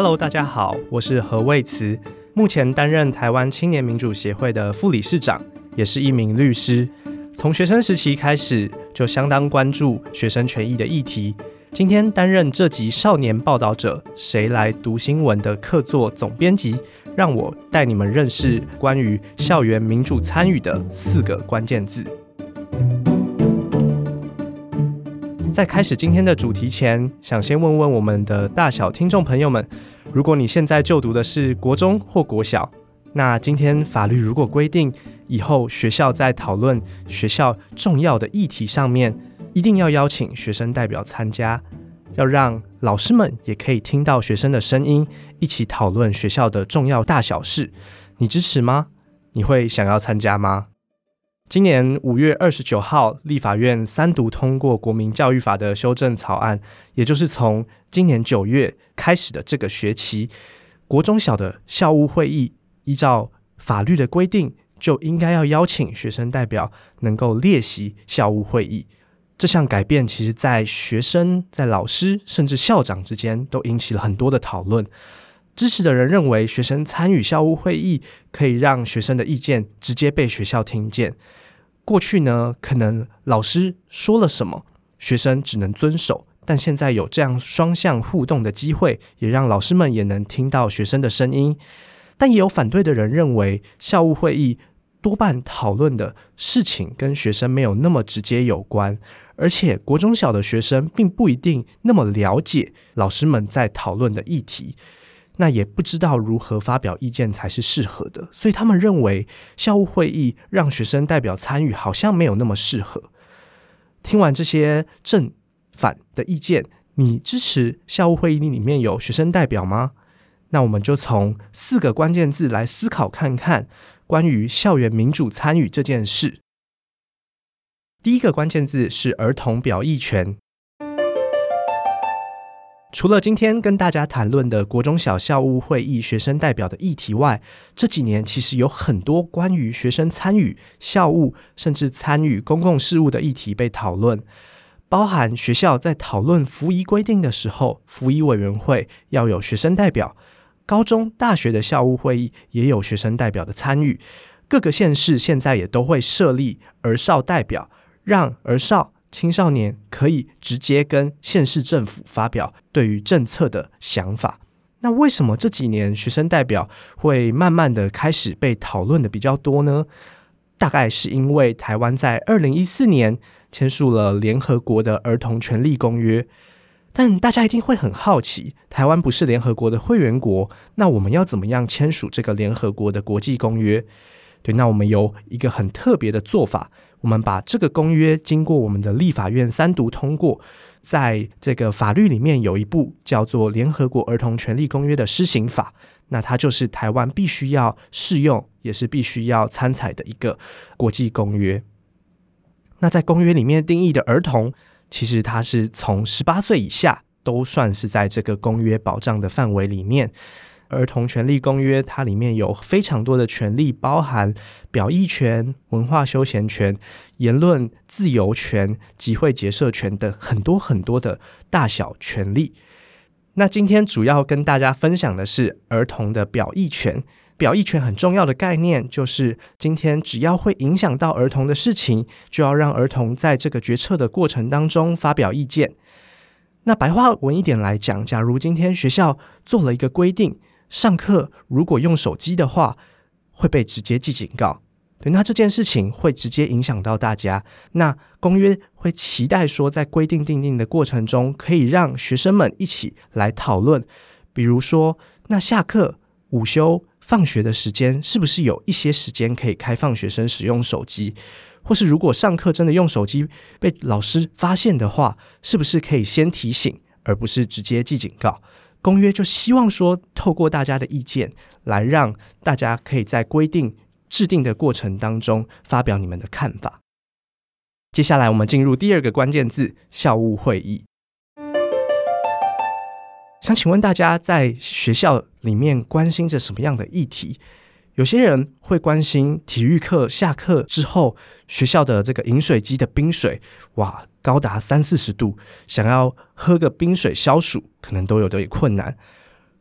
Hello，大家好，我是何卫慈，目前担任台湾青年民主协会的副理事长，也是一名律师。从学生时期开始，就相当关注学生权益的议题。今天担任这集少年报道者“谁来读新闻”的客座总编辑，让我带你们认识关于校园民主参与的四个关键字。在开始今天的主题前，想先问问我们的大小听众朋友们：如果你现在就读的是国中或国小，那今天法律如果规定以后学校在讨论学校重要的议题上面，一定要邀请学生代表参加，要让老师们也可以听到学生的声音，一起讨论学校的重要大小事，你支持吗？你会想要参加吗？今年五月二十九号，立法院三读通过国民教育法的修正草案，也就是从今年九月开始的这个学期，国中小的校务会议依照法律的规定，就应该要邀请学生代表能够列席校务会议。这项改变，其实在学生、在老师甚至校长之间都引起了很多的讨论。支持的人认为，学生参与校务会议可以让学生的意见直接被学校听见。过去呢，可能老师说了什么，学生只能遵守。但现在有这样双向互动的机会，也让老师们也能听到学生的声音。但也有反对的人认为，校务会议多半讨论的事情跟学生没有那么直接有关，而且国中小的学生并不一定那么了解老师们在讨论的议题。那也不知道如何发表意见才是适合的，所以他们认为校务会议让学生代表参与好像没有那么适合。听完这些正反的意见，你支持校务会议里面有学生代表吗？那我们就从四个关键字来思考看看关于校园民主参与这件事。第一个关键字是儿童表意权。除了今天跟大家谈论的国中小校务会议学生代表的议题外，这几年其实有很多关于学生参与校务甚至参与公共事务的议题被讨论，包含学校在讨论服仪规定的时候，服仪委员会要有学生代表；高中、大学的校务会议也有学生代表的参与。各个县市现在也都会设立儿少代表，让儿少。青少年可以直接跟县市政府发表对于政策的想法。那为什么这几年学生代表会慢慢的开始被讨论的比较多呢？大概是因为台湾在二零一四年签署了联合国的儿童权利公约。但大家一定会很好奇，台湾不是联合国的会员国，那我们要怎么样签署这个联合国的国际公约？对，那我们有一个很特别的做法。我们把这个公约经过我们的立法院三读通过，在这个法律里面有一部叫做《联合国儿童权利公约》的施行法，那它就是台湾必须要适用，也是必须要参采的一个国际公约。那在公约里面定义的儿童，其实它是从十八岁以下都算是在这个公约保障的范围里面。儿童权利公约，它里面有非常多的权利，包含表意权、文化休闲权、言论自由权、集会结社权等很多很多的大小权利。那今天主要跟大家分享的是儿童的表意权。表意权很重要的概念就是，今天只要会影响到儿童的事情，就要让儿童在这个决策的过程当中发表意见。那白话文一点来讲，假如今天学校做了一个规定。上课如果用手机的话，会被直接记警告。对，那这件事情会直接影响到大家。那公约会期待说，在规定订定的过程中，可以让学生们一起来讨论。比如说，那下课、午休、放学的时间，是不是有一些时间可以开放学生使用手机？或是如果上课真的用手机被老师发现的话，是不是可以先提醒，而不是直接记警告？公约就希望说，透过大家的意见，来让大家可以在规定制定的过程当中发表你们的看法。接下来，我们进入第二个关键字：校务会议。想请问大家，在学校里面关心着什么样的议题？有些人会关心体育课下课之后，学校的这个饮水机的冰水，哇，高达三四十度，想要喝个冰水消暑，可能都有点困难。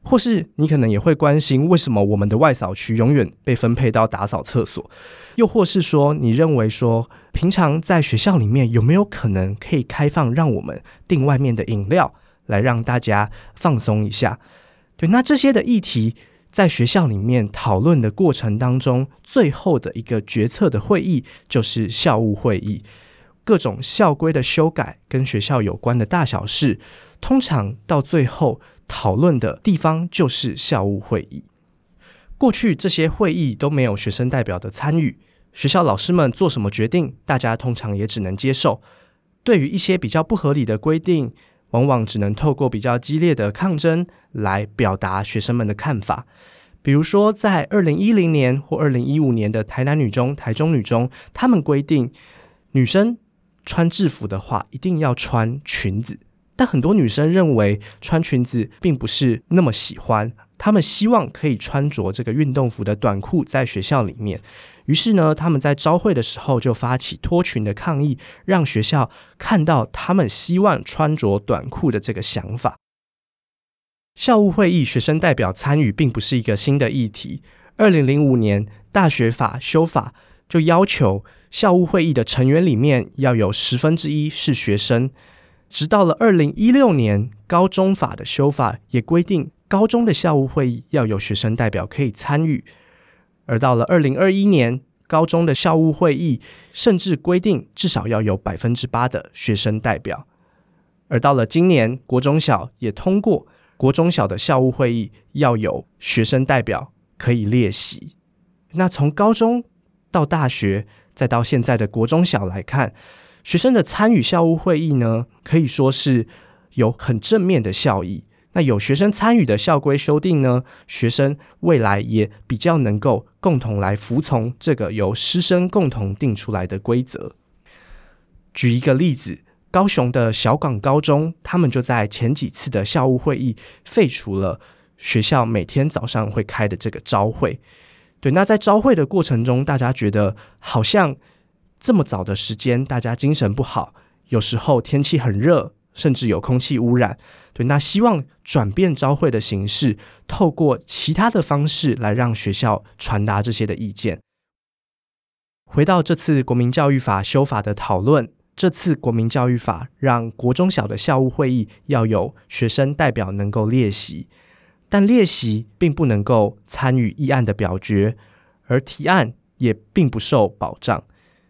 或是你可能也会关心，为什么我们的外扫区永远被分配到打扫厕所？又或是说，你认为说，平常在学校里面有没有可能可以开放让我们订外面的饮料，来让大家放松一下？对，那这些的议题在学校里面讨论的过程当中，最后的一个决策的会议就是校务会议。各种校规的修改跟学校有关的大小事，通常到最后。讨论的地方就是校务会议。过去这些会议都没有学生代表的参与，学校老师们做什么决定，大家通常也只能接受。对于一些比较不合理的规定，往往只能透过比较激烈的抗争来表达学生们的看法。比如说，在二零一零年或二零一五年的台南女中、台中女中，他们规定女生穿制服的话，一定要穿裙子。但很多女生认为穿裙子并不是那么喜欢，她们希望可以穿着这个运动服的短裤在学校里面。于是呢，他们在朝会的时候就发起脱裙的抗议，让学校看到他们希望穿着短裤的这个想法。校务会议学生代表参与并不是一个新的议题。二零零五年大学法修法就要求校务会议的成员里面要有十分之一是学生。直到了二零一六年，高中法的修法也规定，高中的校务会议要有学生代表可以参与。而到了二零二一年，高中的校务会议甚至规定至少要有百分之八的学生代表。而到了今年，国中小也通过，国中小的校务会议要有学生代表可以列席。那从高中到大学，再到现在的国中小来看。学生的参与校务会议呢，可以说是有很正面的效益。那有学生参与的校规修订呢，学生未来也比较能够共同来服从这个由师生共同定出来的规则。举一个例子，高雄的小港高中，他们就在前几次的校务会议废除了学校每天早上会开的这个朝会。对，那在朝会的过程中，大家觉得好像。这么早的时间，大家精神不好，有时候天气很热，甚至有空气污染。对，那希望转变招会的形式，透过其他的方式来让学校传达这些的意见。回到这次国民教育法修法的讨论，这次国民教育法让国中小的校务会议要有学生代表能够列席，但列席并不能够参与议案的表决，而提案也并不受保障。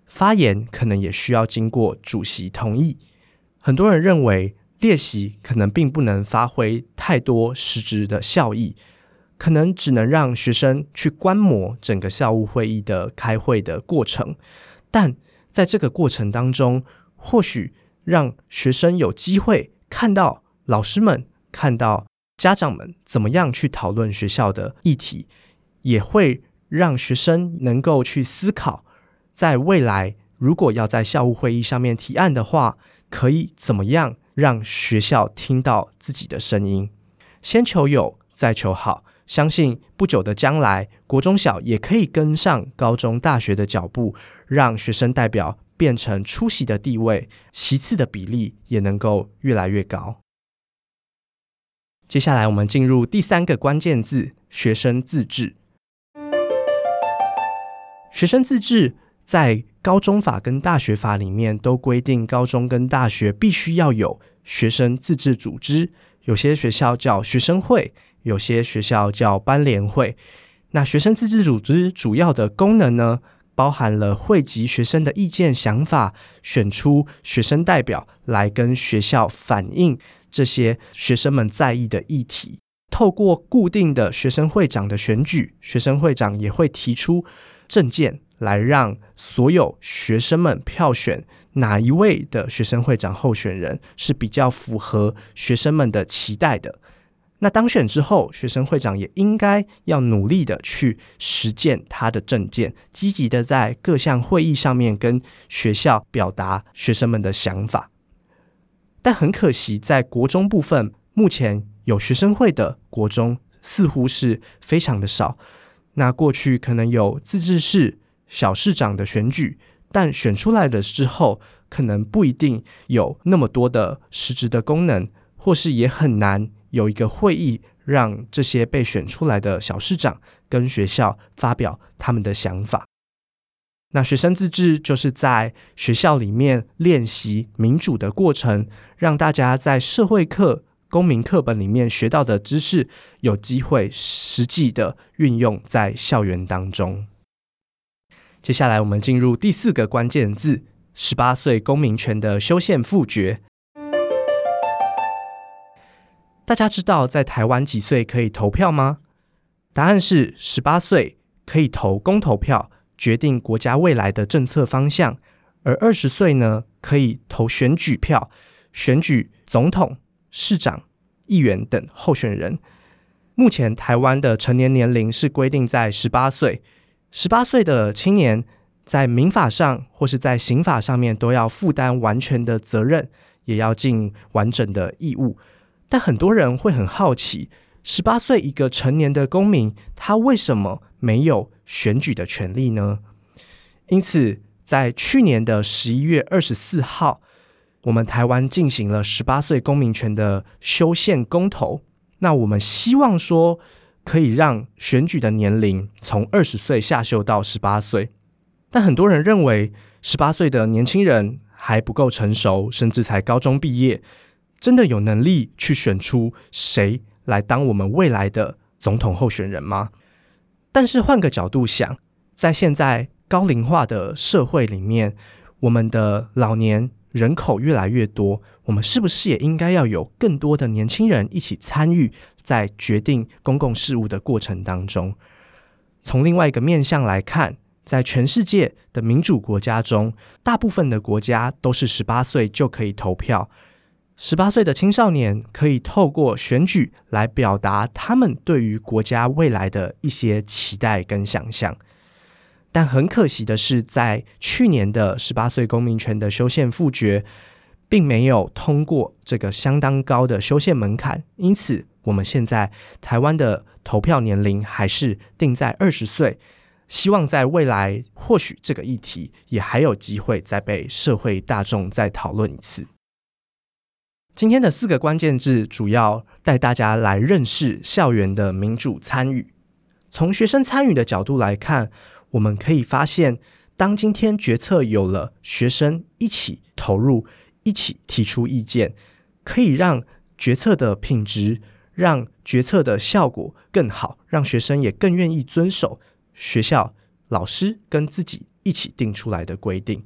发言可能也需要经过主席同意。很多人认为练习可能并不能发挥太多实质的效益，可能只能让学生去观摩整个校务会议的开会的过程。但在这个过程当中，或许让学生有机会看到老师们、看到家长们怎么样去讨论学校的议题，也会让学生能够去思考。在未来，如果要在校务会议上面提案的话，可以怎么样让学校听到自己的声音？先求有，再求好。相信不久的将来，国中小也可以跟上高中、大学的脚步，让学生代表变成出席的地位，席次的比例也能够越来越高。接下来，我们进入第三个关键字：学生自治。学生自治。在高中法跟大学法里面都规定，高中跟大学必须要有学生自治组织，有些学校叫学生会，有些学校叫班联会。那学生自治组织主要的功能呢，包含了汇集学生的意见想法，选出学生代表来跟学校反映这些学生们在意的议题。透过固定的学生会长的选举，学生会长也会提出政见。来让所有学生们票选哪一位的学生会长候选人是比较符合学生们的期待的。那当选之后，学生会长也应该要努力的去实践他的政见，积极的在各项会议上面跟学校表达学生们的想法。但很可惜，在国中部分，目前有学生会的国中似乎是非常的少。那过去可能有自治市。小市长的选举，但选出来的之后，可能不一定有那么多的实质的功能，或是也很难有一个会议，让这些被选出来的小市长跟学校发表他们的想法。那学生自治就是在学校里面练习民主的过程，让大家在社会课、公民课本里面学到的知识，有机会实际的运用在校园当中。接下来，我们进入第四个关键字：十八岁公民权的修宪复决。大家知道在台湾几岁可以投票吗？答案是十八岁可以投公投票，决定国家未来的政策方向；而二十岁呢，可以投选举票，选举总统、市长、议员等候选人。目前台湾的成年年龄是规定在十八岁。十八岁的青年在民法上或是在刑法上面都要负担完全的责任，也要尽完整的义务。但很多人会很好奇，十八岁一个成年的公民，他为什么没有选举的权利呢？因此，在去年的十一月二十四号，我们台湾进行了十八岁公民权的修宪公投。那我们希望说，可以让选举的年龄从二十岁下修到十八岁，但很多人认为十八岁的年轻人还不够成熟，甚至才高中毕业，真的有能力去选出谁来当我们未来的总统候选人吗？但是换个角度想，在现在高龄化的社会里面，我们的老年人口越来越多，我们是不是也应该要有更多的年轻人一起参与？在决定公共事务的过程当中，从另外一个面向来看，在全世界的民主国家中，大部分的国家都是十八岁就可以投票。十八岁的青少年可以透过选举来表达他们对于国家未来的一些期待跟想象。但很可惜的是，在去年的十八岁公民权的修宪复决，并没有通过这个相当高的修宪门槛，因此。我们现在台湾的投票年龄还是定在二十岁，希望在未来或许这个议题也还有机会再被社会大众再讨论一次。今天的四个关键字主要带大家来认识校园的民主参与。从学生参与的角度来看，我们可以发现，当今天决策有了学生一起投入、一起提出意见，可以让决策的品质。让决策的效果更好，让学生也更愿意遵守学校老师跟自己一起定出来的规定。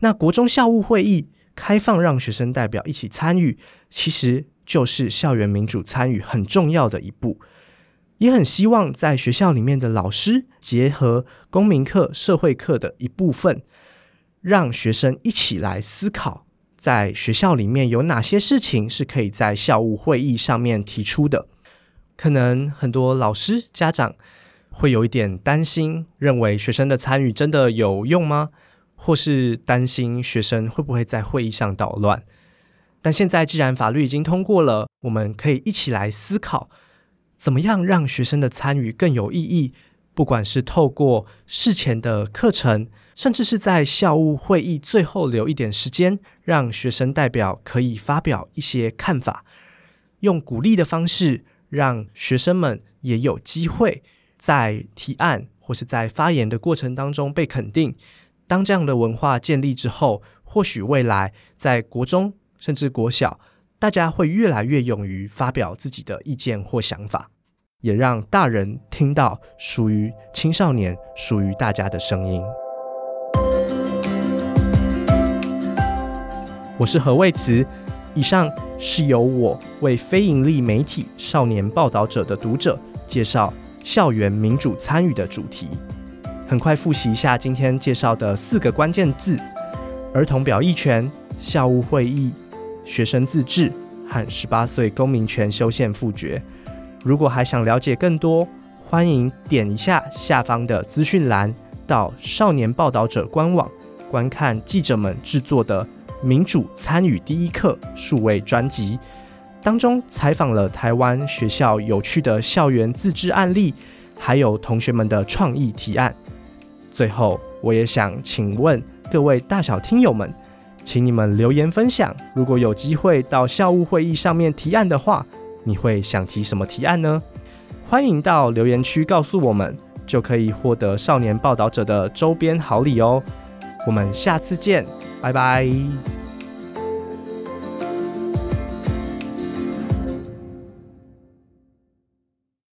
那国中校务会议开放让学生代表一起参与，其实就是校园民主参与很重要的一步。也很希望在学校里面的老师结合公民课、社会课的一部分，让学生一起来思考。在学校里面有哪些事情是可以在校务会议上面提出的？可能很多老师、家长会有一点担心，认为学生的参与真的有用吗？或是担心学生会不会在会议上捣乱？但现在既然法律已经通过了，我们可以一起来思考，怎么样让学生的参与更有意义？不管是透过事前的课程。甚至是在校务会议最后留一点时间，让学生代表可以发表一些看法，用鼓励的方式，让学生们也有机会在提案或是在发言的过程当中被肯定。当这样的文化建立之后，或许未来在国中甚至国小，大家会越来越勇于发表自己的意见或想法，也让大人听到属于青少年、属于大家的声音。我是何卫慈，以上是由我为非营利媒体少年报道者的读者介绍校园民主参与的主题。很快复习一下今天介绍的四个关键字：儿童表意权、校务会议、学生自治和十八岁公民权修宪复决。如果还想了解更多，欢迎点一下下方的资讯栏，到少年报道者官网观看记者们制作的。民主参与第一课数位专辑当中，采访了台湾学校有趣的校园自治案例，还有同学们的创意提案。最后，我也想请问各位大小听友们，请你们留言分享。如果有机会到校务会议上面提案的话，你会想提什么提案呢？欢迎到留言区告诉我们，就可以获得少年报导者的周边好礼哦。我们下次见，拜拜。